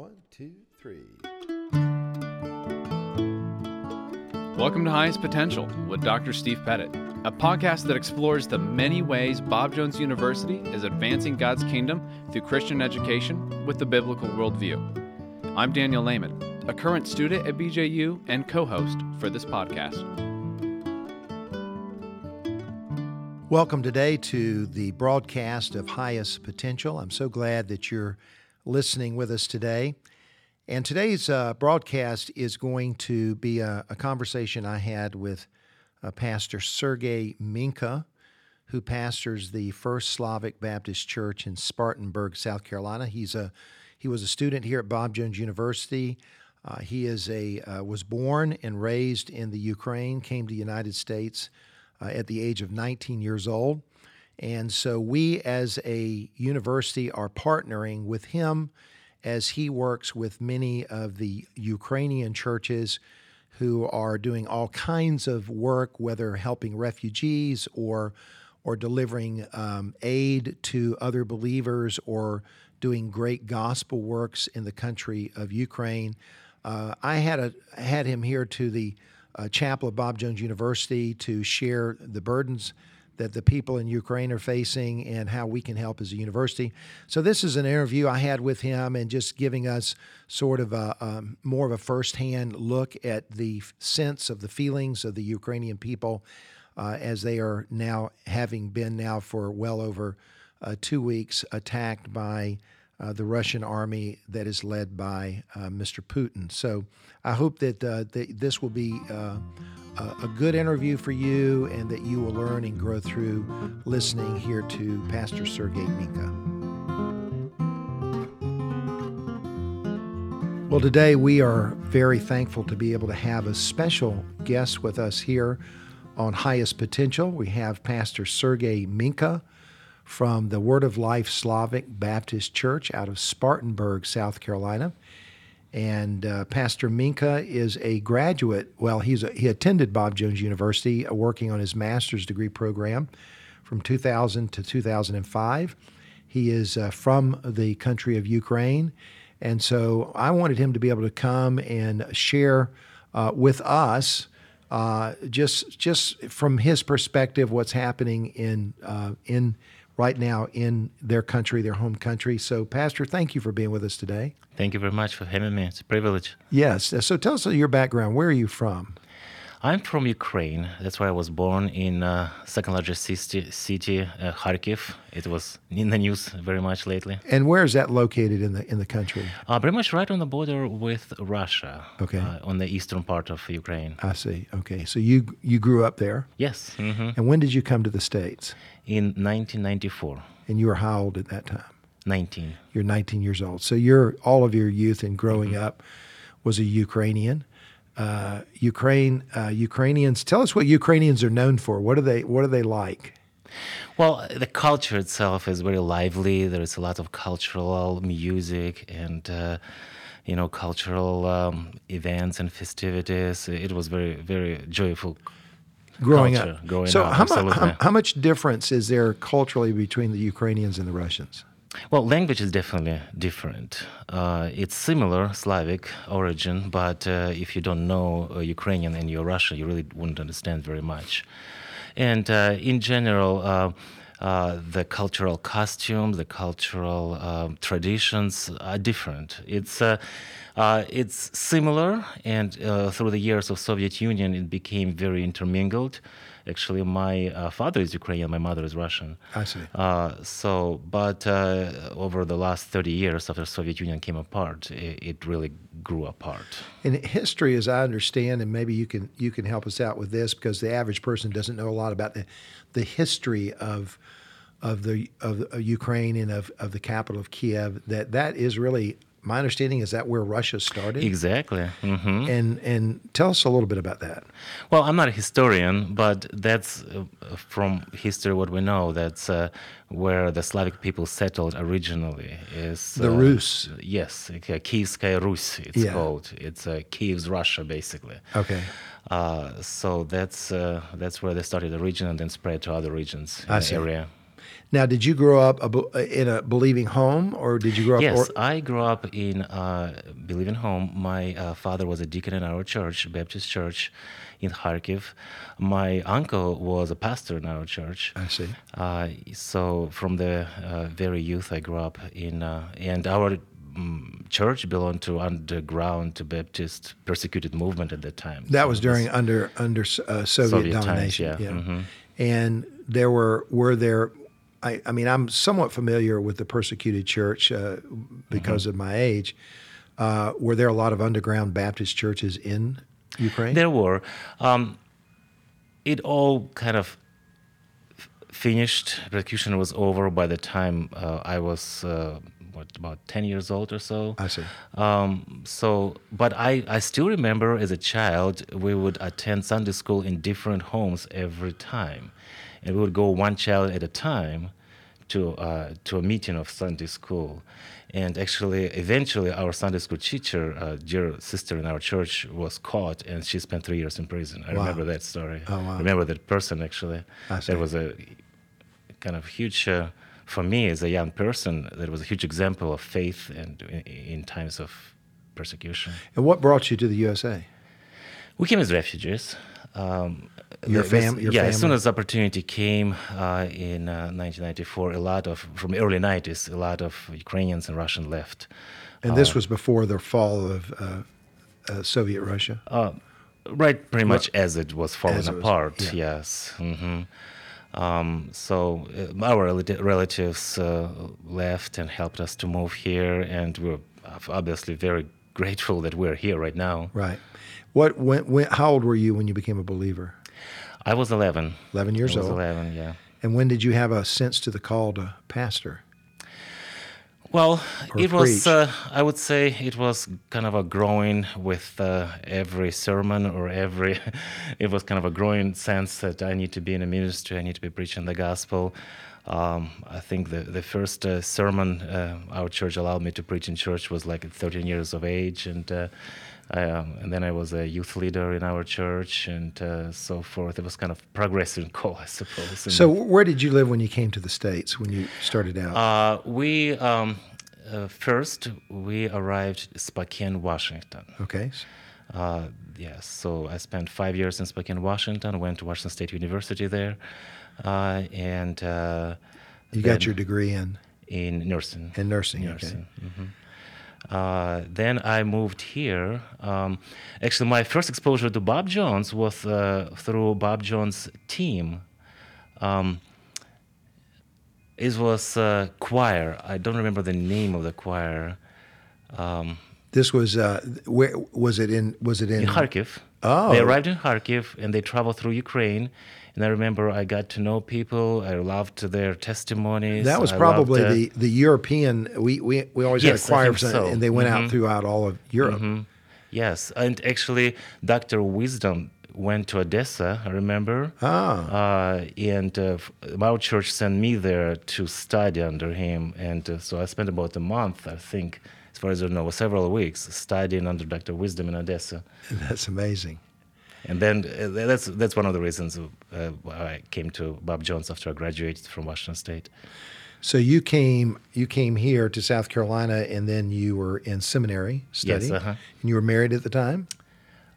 One, two, three. Welcome to Highest Potential with Dr. Steve Pettit, a podcast that explores the many ways Bob Jones University is advancing God's kingdom through Christian education with the biblical worldview. I'm Daniel Lehman, a current student at BJU and co host for this podcast. Welcome today to the broadcast of Highest Potential. I'm so glad that you're listening with us today. And today's uh, broadcast is going to be a, a conversation I had with uh, Pastor Sergey Minka, who pastors the First Slavic Baptist Church in Spartanburg, South Carolina. He's a he was a student here at Bob Jones University. Uh, he is a uh, was born and raised in the Ukraine. Came to the United States uh, at the age of 19 years old. And so we, as a university, are partnering with him as he works with many of the Ukrainian churches who are doing all kinds of work, whether helping refugees or or delivering um, aid to other believers or doing great gospel works in the country of Ukraine. Uh, I had a had him here to the uh, chapel of Bob Jones University to share the burdens that the people in Ukraine are facing and how we can help as a university. So this is an interview I had with him and just giving us sort of a um, more of a firsthand look at the sense of the feelings of the Ukrainian people uh, as they are now having been now for well over uh, two weeks attacked by uh, the Russian army that is led by uh, Mr. Putin. So I hope that, uh, that this will be uh, a good interview for you and that you will learn and grow through listening here to Pastor Sergey Minka. Well, today we are very thankful to be able to have a special guest with us here on Highest Potential. We have Pastor Sergey Minka from the Word of Life Slavic Baptist Church out of Spartanburg, South Carolina. And uh, Pastor Minka is a graduate. Well, he's a, he attended Bob Jones University, uh, working on his master's degree program from 2000 to 2005. He is uh, from the country of Ukraine, and so I wanted him to be able to come and share uh, with us uh, just just from his perspective what's happening in uh, in right now in their country, their home country. So, Pastor, thank you for being with us today. Thank you very much for having me. It's a privilege. Yes. So, tell us your background. Where are you from? I'm from Ukraine. That's where I was born in uh, second largest city, city uh, Kharkiv. It was in the news very much lately. And where is that located in the in the country? Uh, pretty much right on the border with Russia. Okay. Uh, on the eastern part of Ukraine. I see. Okay. So you you grew up there. Yes. Mm-hmm. And when did you come to the states? In 1994. And you were how old at that time? 19. You're 19 years old. So you're all of your youth and growing mm-hmm. up was a Ukrainian uh, Ukraine, uh, Ukrainians. Tell us what Ukrainians are known for. What are they? What are they like? Well, the culture itself is very lively. There is a lot of cultural music and. Uh, you know, cultural um, events and festivities. It was very, very joyful growing culture, up. Growing so, up, how, mu- how, how, much difference is there culturally between the Ukrainians and the Russians? Well, language is definitely different. Uh, it's similar Slavic origin, but uh, if you don't know uh, Ukrainian and you're Russian, you really wouldn't understand very much. And uh, in general, uh, uh, the cultural costumes, the cultural um, traditions are different. It's it's similar, and through the years of Soviet Union, it became very intermingled. Actually, my uh, father is Ukrainian, my mother is Russian. I see. Uh, so, but uh, over the last 30 years after Soviet Union came apart, it, it, really grew apart. In history, as I understand, and maybe you can you can help us out with this because the average person doesn't know a lot about the the history of of the of, of Ukraine and of, of the capital of Kiev. That that is really my understanding is that where Russia started. Exactly. Mm-hmm. And and tell us a little bit about that. Well, I'm not a historian, but that's uh, from history what we know. That's uh, where the Slavic people settled originally. Is the uh, Rus? Yes, Kievskaya Rus. It's yeah. called. It's uh, Kiev's Russia, basically. Okay. Uh, so that's uh, that's where they started the region and then spread to other regions in I the see. area. Now, did you grow up in a believing home, or did you grow up? Yes, or- I grew up in uh, believing home. My uh, father was a deacon in our church, Baptist church in Kharkiv. My uncle was a pastor in our church. I see. Uh, so from the uh, very youth, I grew up in, uh, and our mm, church belonged to underground Baptist persecuted movement at that time. That So was during under under uh, Soviet, Soviet times, domination. yeah. Mhm. And there were were there. I, I mean, I'm somewhat familiar with the persecuted church uh, because Mm-hmm. of my age. Uh, were there a lot of underground Baptist churches in Ukraine? There were. Um, it all kind of f- finished. Persecution was over by the time uh, I was uh, what about ten years old or so. I see. Um, so, but I, I still remember as a child we would attend Sunday school in different homes every time, and we would go one child at a time to uh, to a meeting of Sunday school. And actually, eventually, our Sunday school teacher, uh, dear sister in our church, was caught, and she spent three years in prison. I Wow. remember that story. Oh, wow. I remember that person actually. That was a kind of huge uh, for me as a young person. That was a huge example of faith and in, in times of persecution. And what brought you to the USA? We came as refugees. Um, Your there was- fam- your yeah, as soon as opportunity came uh, in uh, 1994, a lot of from the early 90s, a lot of Ukrainians and Russians left. And this was before the fall of uh, uh, Soviet Russia. Uh, right, pretty much as it was falling it was- apart. yeah. Yes. hmm Um, so uh, our relatives uh, left and helped us to move here, and we're obviously very grateful that we're here right now. Right. What? When, when? How old were you when you became a believer? I was 11. 11 years I was old. 11, yeah. And when did you have a sense to the call to pastor? Well, Or it was, uh, I would say, it was kind of a growing with uh, every sermon or every, it was kind of a growing sense that I need to be in a ministry, I need to be preaching the gospel. Um, I think the, the first uh, sermon uh, our church allowed me to preach in church was like at 13 years of age. And, uh, I, um, and then I was a youth leader in our church and uh, so forth. It was kind of progressive call, I suppose. And So, where did you live when you came to the states? When you started out? uh, we um, uh, first we arrived Spokane, Washington. okay. Uh, yes, so I spent five years in Spokane, Washington. Went to Washington State University there, uh, and uh, You got your degree in in nursing. in nursing. nursing. mhm. Uh, then I moved here. Um, actually, my first exposure to Bob Jones was uh, through Bob Jones' team. Um, it was uh, choir. I don't remember the name of the choir. Um, Okay. This was uh, where was it in? Was it in? in Kharkiv. Oh. They arrived in Kharkiv and they traveled through Ukraine. And I remember I got to know people. I loved their testimonies. That was probably loved, uh, the, the European. We, we, we always Yes, had a choir, think of some- so. and they went out Mhm. throughout all of Europe. Mhm. Yes, and actually, Dr. Wisdom went to Odessa, I remember. Ah, Uh, and uh, our church sent me there to study under him. And uh, so I spent about a month, I think, far as I know, several weeks studying under Dr. Wisdom in Odessa. that's amazing. And then uh, that's that's one of the reasons uh, why I came to Bob Jones after I graduated from Washington State. So you came you came here to South Carolina, and then you were in seminary studying, uh-huh. and you were married at the time.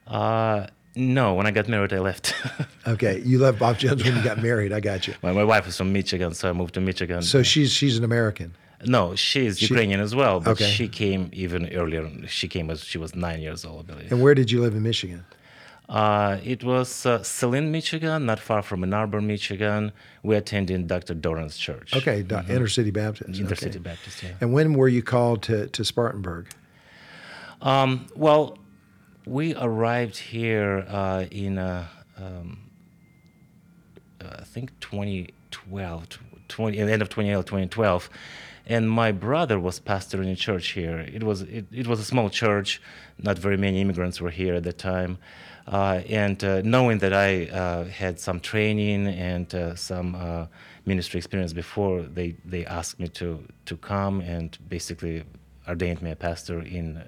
Uh, no, when I got married, I left. Okay, you left Bob Jones when you got married. I got you. my, my wife is from Michigan, so I moved to Michigan. So she's she's an American. No, she's She- Ukrainian as well, but Okay. she came even earlier. She came as she was nine years old, I believe. And where did you live in Michigan? Uh, it was uh, Saline, Michigan, not far from Ann Arbor, Michigan. We attended Dr. Doran's church. Okay, Do- Inter-City Baptist. Mm-hmm. Okay. City Baptist, yeah. And when were you called to, to Spartanburg? Um, well, we arrived here uh, in, uh, um, uh, I think 2012, 20, end of 2012, 2012. And my brother was pastor in a church here. It was it, it was a small church. Not very many immigrants were here at the time. Uh, and uh, knowing that I uh, had some training and uh, some uh, ministry experience before, they, they asked me to, to come and basically ordained me a pastor in uh,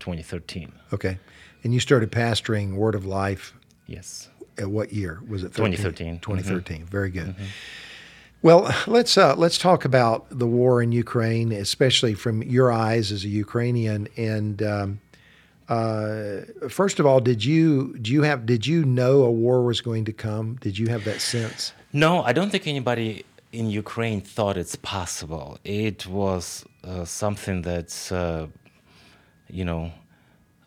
2013. Okay, and you started pastoring Word of Life Yes. at what year? Was it 13? 2013. 2013. Very good. Well, let's uh, let's talk about the war in Ukraine, especially from your eyes as a Ukrainian. And um, uh, first of all, did you do you have did you know a war was going to come? Did you have that sense? No, I don't think anybody in Ukraine thought it's possible. It was uh, something that's, uh, you know,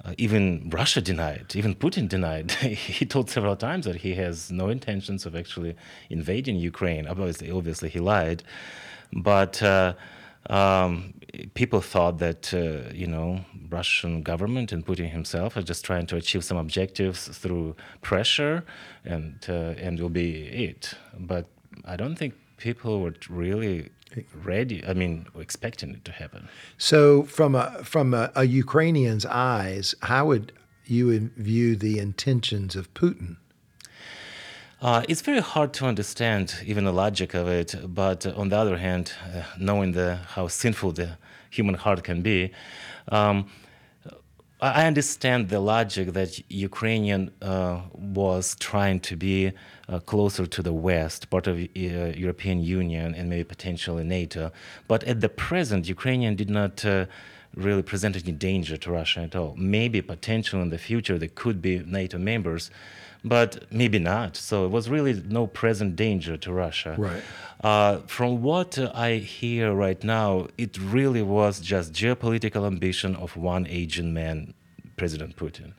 uh, even Russia denied, even Putin denied. he told several times that he has no intentions of actually invading Ukraine. Obviously, obviously he lied, but uh, um, people thought that uh, you know Russian government and Putin himself are just trying to achieve some objectives through pressure, and uh, and will be it. But I don't think people were really ready. I mean, expecting it to happen. So, from a from a, a Ukrainian's eyes, how would you view the intentions of Putin? Uh, it's very hard to understand even the logic of it, but on the other hand, uh, knowing the how sinful the human heart can be, um, I understand the logic that Ukrainian uh, was trying to be uh, closer to the West, part of uh, European Union and maybe potentially NATO. But at the present, Ukrainian did not uh, really present any danger to Russia at all. Maybe potentially in the future they could be NATO members, but maybe not. So it was really no present danger to Russia. Right. Uh, from what I hear right now, it really was just geopolitical ambition of one Asian man, President Putin.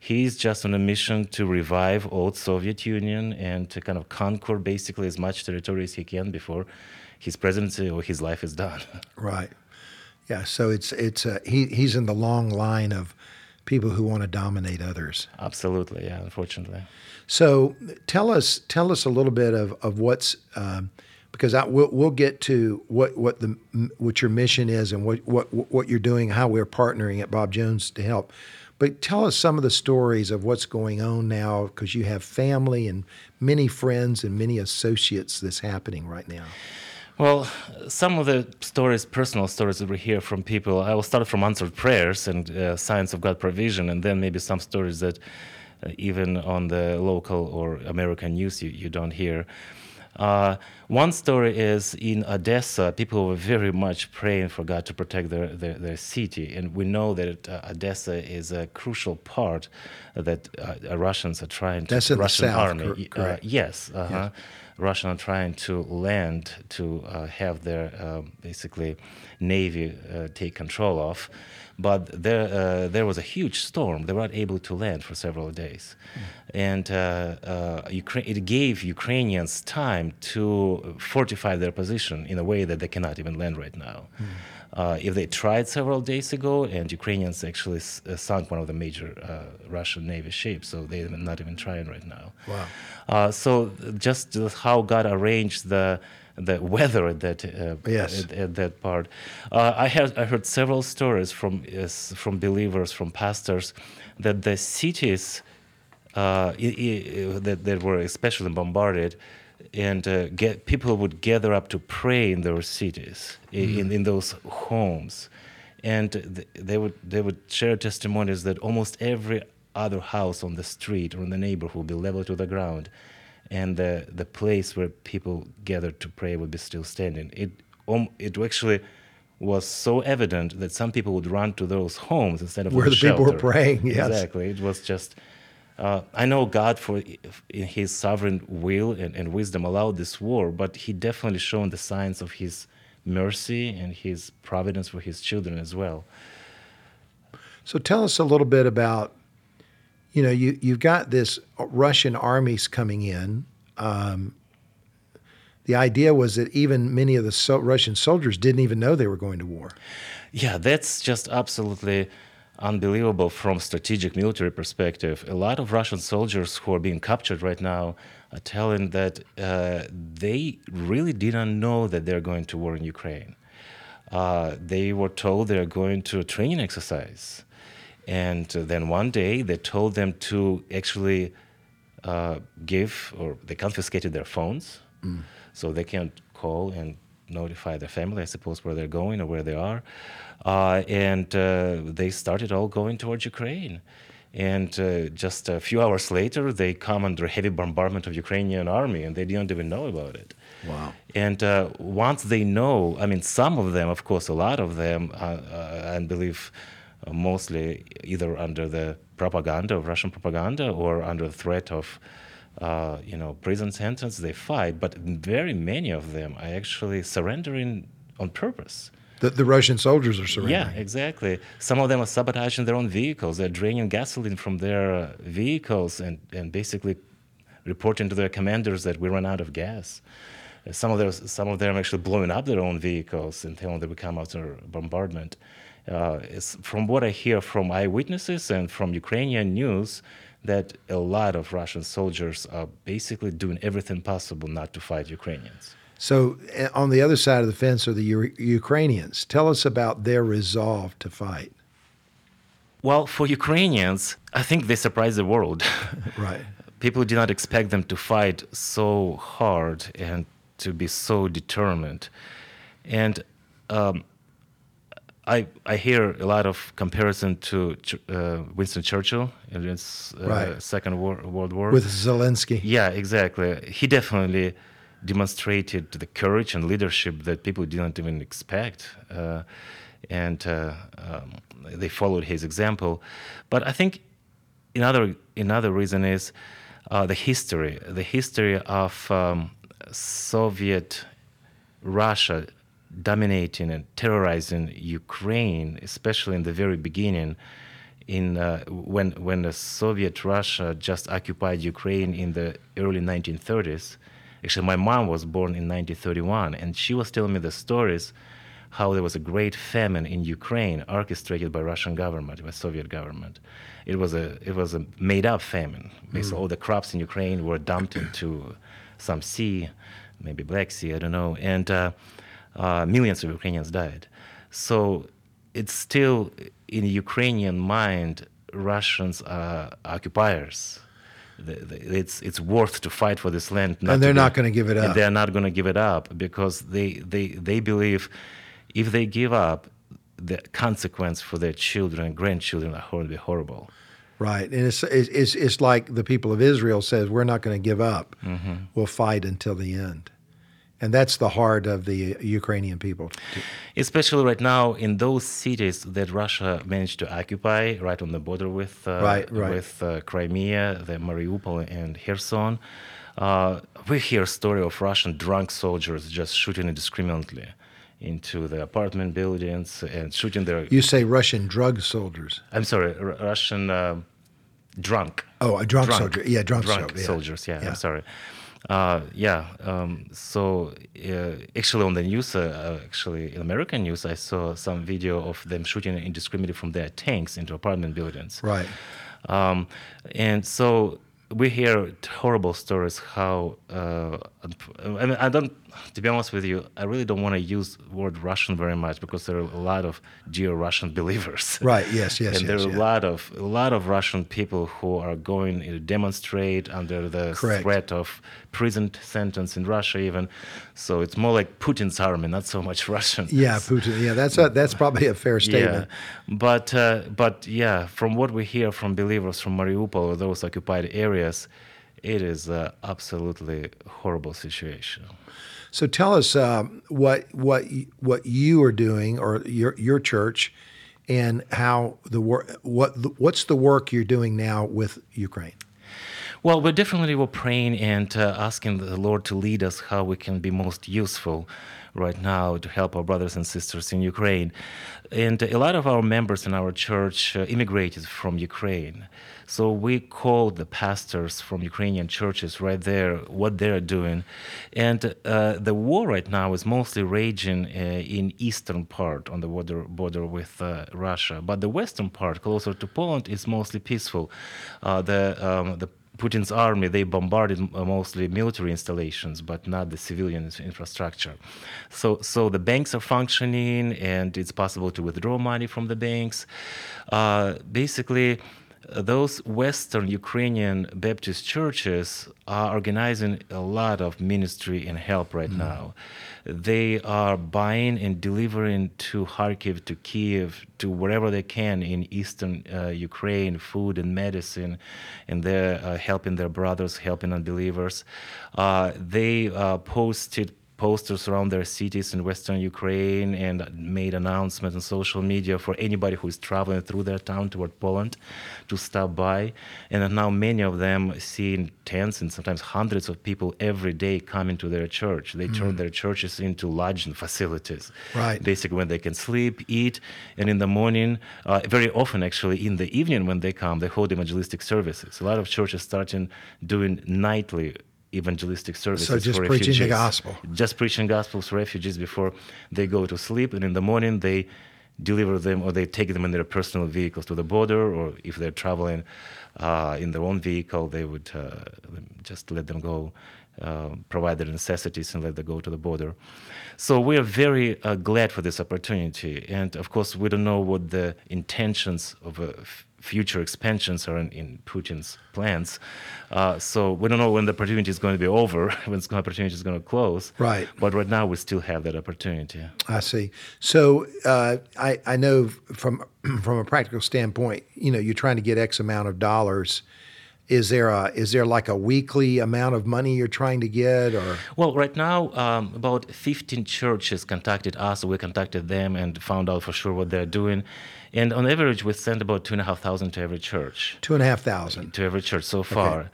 He's just on a mission to revive old Soviet Union and to kind of conquer basically as much territory as he can before his presidency or his life is done. Right. Yeah. So it's it's uh, he he's in the long line of people who want to dominate others. Absolutely, yeah. Unfortunately. So tell us tell us a little bit of of what's um, because I, we'll we'll get to what what the what your mission is and what what what you're doing, how we're partnering at Bob Jones to help. But tell us some of the stories of what's going on now because you have family and many friends and many associates that's happening right now. Well, some of the stories, personal stories that we hear from people, I will start from answered prayers and uh, signs of God provision, and then maybe some stories that uh, even on the local or American news you, you don't hear. Uh, one story is in Odessa, people were very much praying for God to protect their, their, their city. And we know that uh, Odessa is a crucial part that uh, Russians are trying to. That's in Russian the south, army. cor- correct. yes. Uh-huh. Russian are trying to land to uh, have their uh, basically navy uh, take control of, but there uh, there was a huge storm. They were not able to land for several days, and uh, uh, Ukra- it gave Ukrainians time to fortify their position in a way that they cannot even land right now. Uh, if they tried several days ago, and Ukrainians actually s- uh, sunk one of the major uh, Russian Navy ships, so they're not even trying right now. Wow. Uh, so just how God arranged the the weather at that uh, Yes. at, at that part. Uh, I had I heard several stories from from believers, from pastors, that the cities uh, i- i- that, that were especially bombarded, and uh, get, people would gather up to pray in those cities, i- in, in those homes, and th- they would they would share testimonies that almost every other house on the street or in the neighborhood would be leveled to the ground, and the the place where people gathered to pray would be still standing. It um, it actually was so evident that some people would run to those homes instead of Where on the people were praying, yes. Exactly. It was just. Uh, I know God, for in His sovereign will and, and wisdom, allowed this war, but He definitely shown the signs of His mercy and His providence for His children as well. So tell us a little bit about, you know, you you've got this Russian armies coming in. Um, the idea was that even many of the so- Russian soldiers didn't even know they were going to war. Yeah, that's just absolutely unbelievable from strategic military perspective. A lot of Russian soldiers who are being captured right now are telling that uh, they really didn't know that they're going to war in Ukraine. Uh, they were told they're going to a training exercise. And uh, then one day they told them to actually uh, give or they confiscated their phones so they can't call and notify their family, I suppose, where they're going or where they are. Uh, and uh, they started all going towards Ukraine. And uh, just a few hours later, they come under heavy bombardment of Ukrainian army, and they didn't even know about it. Wow. And uh, once they know, I mean, some of them, of course, a lot of them, uh, uh, I believe uh, mostly either under the propaganda of Russian propaganda or under the threat of, uh, you know, prison sentence, they fight. But very many of them are actually surrendering on purpose. The, the Russian soldiers are surrendering. Yeah, exactly. Some of them are sabotaging their own vehicles. They're draining gasoline from their uh, vehicles and, and basically reporting to their commanders that we run out of gas. Uh, some of, them, some of them actually blowing up their own vehicles until they become after bombardment. Uh, from what I hear from eyewitnesses and from Ukrainian news, that a lot of Russian soldiers are basically doing everything possible not to fight Ukrainians. So, uh, on the other side of the fence are the U- Ukrainians. Tell us about their resolve to fight. Well, for Ukrainians, I think they surprised the world. right. People did not expect them to fight so hard and to be so determined. And um, I, I hear a lot of comparison to uh, Winston Churchill in his uh, right. Second War, World War. With Zelensky. Yeah, exactly. He definitely demonstrated the courage and leadership that people didn't even expect. Uh, and uh, um, they followed his example. But I think another, another reason is uh, the history, the history of um, Soviet Russia dominating and terrorizing Ukraine, especially in the very beginning, in uh, when when the Soviet Russia just occupied Ukraine in the early 1930s. Actually, my mom was born in 1931, and she was telling me the stories how there was a great famine in Ukraine, orchestrated by Russian government, by Soviet government. It was a it was a made-up famine. Basically, mm. all the crops in Ukraine were dumped into some sea, maybe Black Sea, I don't know, and uh, uh, millions of Ukrainians died. So it's still in the Ukrainian mind, Russians are occupiers it's it's worth to fight for this land. and they're not going to give it up. they're not going to give it up because they, they they believe if they give up, the consequence for their children and grandchildren are going to be horrible. Right, and it's it's it's like the people of Israel says we're not going to give up. Mm-hmm. We'll fight until the end and that's the heart of the Ukrainian people. Especially right now in those cities that Russia managed to occupy, right on the border with uh, right, right. with uh, Crimea, the Mariupol and Kherson. Uh, we hear a story of Russian drunk soldiers just shooting indiscriminately into the apartment buildings and shooting their. You say Russian drug soldiers. I'm sorry, R- Russian uh, drunk. Oh, a drunk, drunk soldier. Yeah, drunk, drunk soldier. soldiers. Yeah, yeah, I'm sorry. Uh, yeah. Um, so uh, actually, on the news, uh, uh, actually in American news, I saw some video of them shooting indiscriminately from their tanks into apartment buildings. Right. Um, and so we hear horrible stories how uh, I mean I don't to be honest with you I really don't want to use word Russian very much because there are a lot of dear Russian believers right yes yes and yes, there are yeah. a lot of a lot of Russian people who are going to demonstrate under the Correct. threat of prison sentence in Russia even so it's more like Putin's army not so much Russian yeah Putin yeah that's a, that's probably a fair statement yeah. but uh, but yeah from what we hear from believers from Mariupol or those occupied areas it is an absolutely horrible situation. So tell us um, what what what you are doing, or your your church, and how the work what what's the work you're doing now with Ukraine. Well, we're definitely were praying and uh, asking the Lord to lead us how we can be most useful right now to help our brothers and sisters in Ukraine. And a lot of our members in our church uh, immigrated from Ukraine. So we called the pastors from Ukrainian churches right there, what they're doing. And uh, the war right now is mostly raging uh, in eastern part on the border, border with uh, Russia. But the western part, closer to Poland, is mostly peaceful. Uh, the, um, the Putin's army, they bombarded uh, mostly military installations, but not the civilian infrastructure. So, so the banks are functioning, and it's possible to withdraw money from the banks. Uh, basically, those Western Ukrainian Baptist churches are organizing a lot of ministry and help right mm. now. They are buying and delivering to Kharkiv, to Kiev, to wherever they can in eastern uh, Ukraine, food and medicine, and they're uh, helping their brothers, helping unbelievers. Uh, they uh, posted posters around their cities in western Ukraine and made announcements on social media for anybody who is traveling through their town toward Poland to stop by. And now many of them seeing tens and sometimes hundreds of people every day coming to their church. They mm. turn their churches into lodging facilities. Right. Basically, when they can sleep, eat, and in the morning, uh, very often actually in the evening when they come, they hold evangelistic services. A lot of churches starting doing nightly evangelistic services so just for preaching refugees. the gospel just preaching gospels for refugees before they go to sleep and in the morning they deliver them or they take them in their personal vehicles to the border or if they're traveling uh, in their own vehicle they would uh, just let them go uh, provide their necessities and let them go to the border so we are very uh, glad for this opportunity and of course we don't know what the intentions of a future expansions are in, in Putin's plans. Uh, so we don't know when the opportunity is going to be over, when the opportunity is going to close. Right. But right now we still have that opportunity. I see. So uh, I, I know from from a practical standpoint, you know, you're trying to get X amount of dollars is there a is there like a weekly amount of money you're trying to get or? Well right now um, about 15 churches contacted us. We contacted them and found out for sure what they're doing. And on average we send about two and a half thousand to every church. Two and a half thousand. To every church so far. Okay.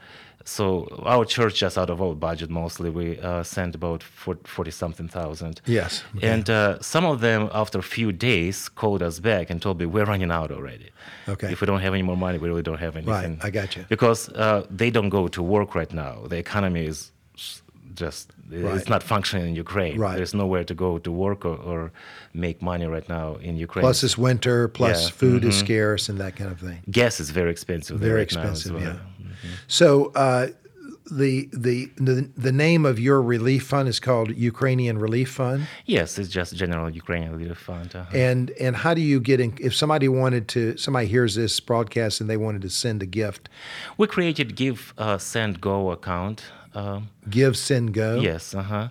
So our church, just out of our budget, mostly we uh, sent about forty something thousand. Yes. Okay. And uh, some of them, after a few days, called us back and told me we're running out already. Okay. If we don't have any more money, we really don't have anything. Right. I got you. Because uh, they don't go to work right now. The economy is just right. it's not functioning in Ukraine. Right. There's nowhere to go to work or, or, make money right now in Ukraine. Plus it's winter, plus yeah. food mm-hmm. is scarce and that kind of thing. Gas is very expensive. Very right expensive, well. yeah. Mm-hmm. So uh, the, the the the name of your relief fund is called Ukrainian Relief Fund. Yes, it's just general Ukrainian Relief Fund. Uh-huh. And and how do you get in? If somebody wanted to, somebody hears this broadcast and they wanted to send a gift, we created Give uh, Send Go account. Um, Give Send Go. Yes. Uh-huh.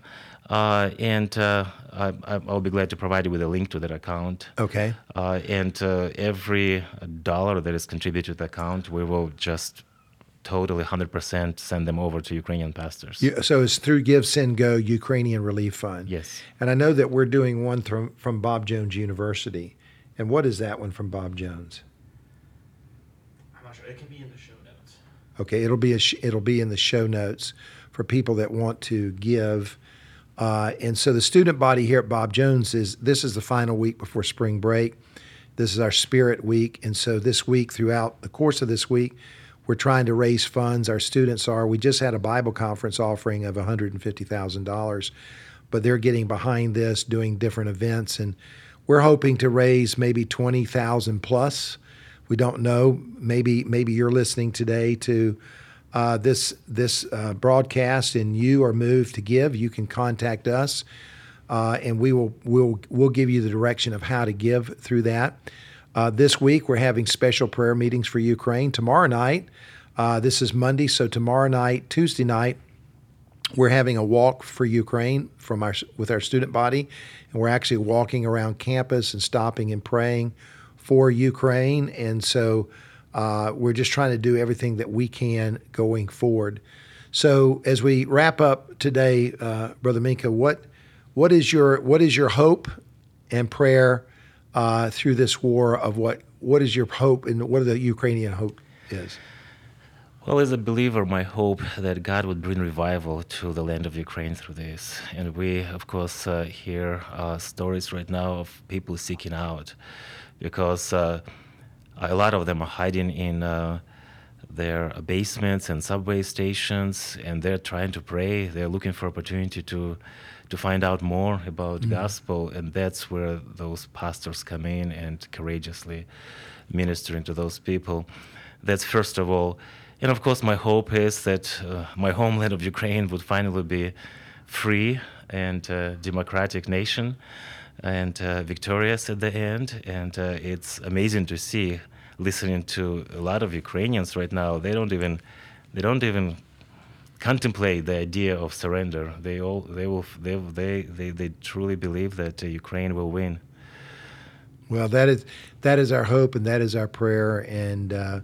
Uh, and uh, I, will be glad to provide you with a link to that account. Okay. Uh, and uh, every dollar that is contributed to the account, we will just totally 100% send them over to Ukrainian pastors. Yeah, so it's through Give, Send, Go Ukrainian Relief Fund. Yes. And I know that we're doing one from, from Bob Jones University. And what is that one from Bob Jones? I'm not sure. It can be in the show notes. Okay, it'll be a sh- it'll be in the show notes for people that want to give. Uh, and so the student body here at Bob Jones is this is the final week before spring break. This is our spirit week, and so this week, throughout the course of this week, we're trying to raise funds. Our students are. We just had a Bible conference offering of $150,000, but they're getting behind this, doing different events, and we're hoping to raise maybe 20,000 plus. We don't know. Maybe maybe you're listening today to uh, this this uh, broadcast, and you are moved to give. You can contact us, uh, and we will we'll we'll give you the direction of how to give through that. Uh, this week, we're having special prayer meetings for Ukraine. Tomorrow night, uh, this is Monday, so tomorrow night, Tuesday night, we're having a walk for Ukraine from our with our student body, and we're actually walking around campus and stopping and praying for Ukraine. And so, uh, we're just trying to do everything that we can going forward. So, as we wrap up today, uh, Brother Minka, what what is your what is your hope and prayer? Uh, through this war of what what is your hope and what the Ukrainian hope is? Well, as a believer, my hope that God would bring revival to the land of Ukraine through this. And we, of course, uh, hear uh, stories right now of people seeking out because uh, a lot of them are hiding in uh, their basements and subway stations and they're trying to pray. They're looking for opportunity to to find out more about mm. gospel and that's where those pastors come in and courageously ministering to those people that's first of all and of course my hope is that uh, my homeland of ukraine would finally be free and uh, democratic nation and uh, victorious at the end and uh, it's amazing to see listening to a lot of Ukrainians right now, they don't even they don't even contemplate the idea of surrender. They all they will they they they, they truly believe that uh, Ukraine will win. Well, that is that is our hope and that is our prayer. And uh,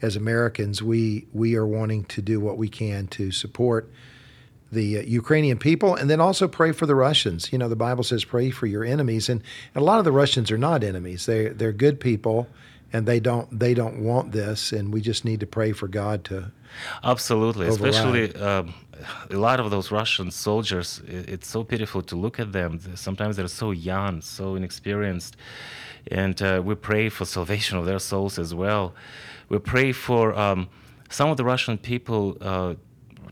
as Americans, we we are wanting to do what we can to support the uh, Ukrainian people, and then also pray for the Russians. You know, the Bible says pray for your enemies, and, and a lot of the Russians are not enemies. They they're good people, and they don't they don't want this, and we just need to pray for God to. Absolutely, override. especially um, a lot of those Russian soldiers. It's so pitiful to look at them. Sometimes they're so young, so inexperienced, and uh, we pray for salvation of their souls as well. We pray for um, some of the Russian people. Uh,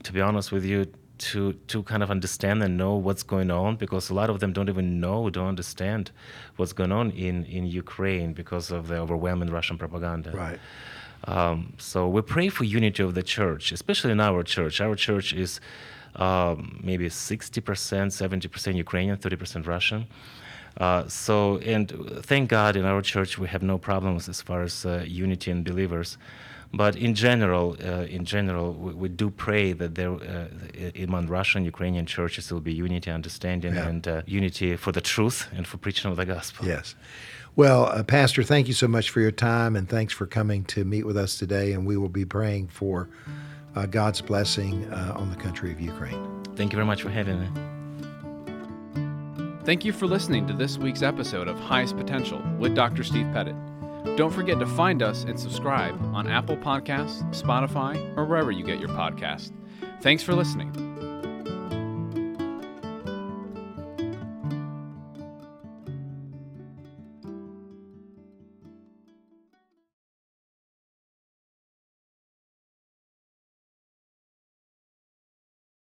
to be honest with you, to to kind of understand and know what's going on, because a lot of them don't even know, don't understand what's going on in in Ukraine because of the overwhelming Russian propaganda. Right. Um, so we pray for unity of the church, especially in our church. Our church is um, maybe 60%, 70% Ukrainian, 30% Russian. Uh, so, and thank God in our church we have no problems as far as uh, unity in believers. But in general, uh, in general, we, we do pray that there, uh, among Russian, Ukrainian churches, will be unity, understanding, Yeah. and uh, unity for the truth and for preaching of the gospel. Yes. Well, uh, Pastor, thank you so much for your time, and thanks for coming to meet with us today. And we will be praying for uh, God's blessing uh, on the country of Ukraine. Thank you very much for having me. Thank you for listening to this week's episode of Highest Potential with Dr. Steve Pettit. Don't forget to find us and subscribe on Apple Podcasts, Spotify, or wherever you get your podcast. Thanks for listening.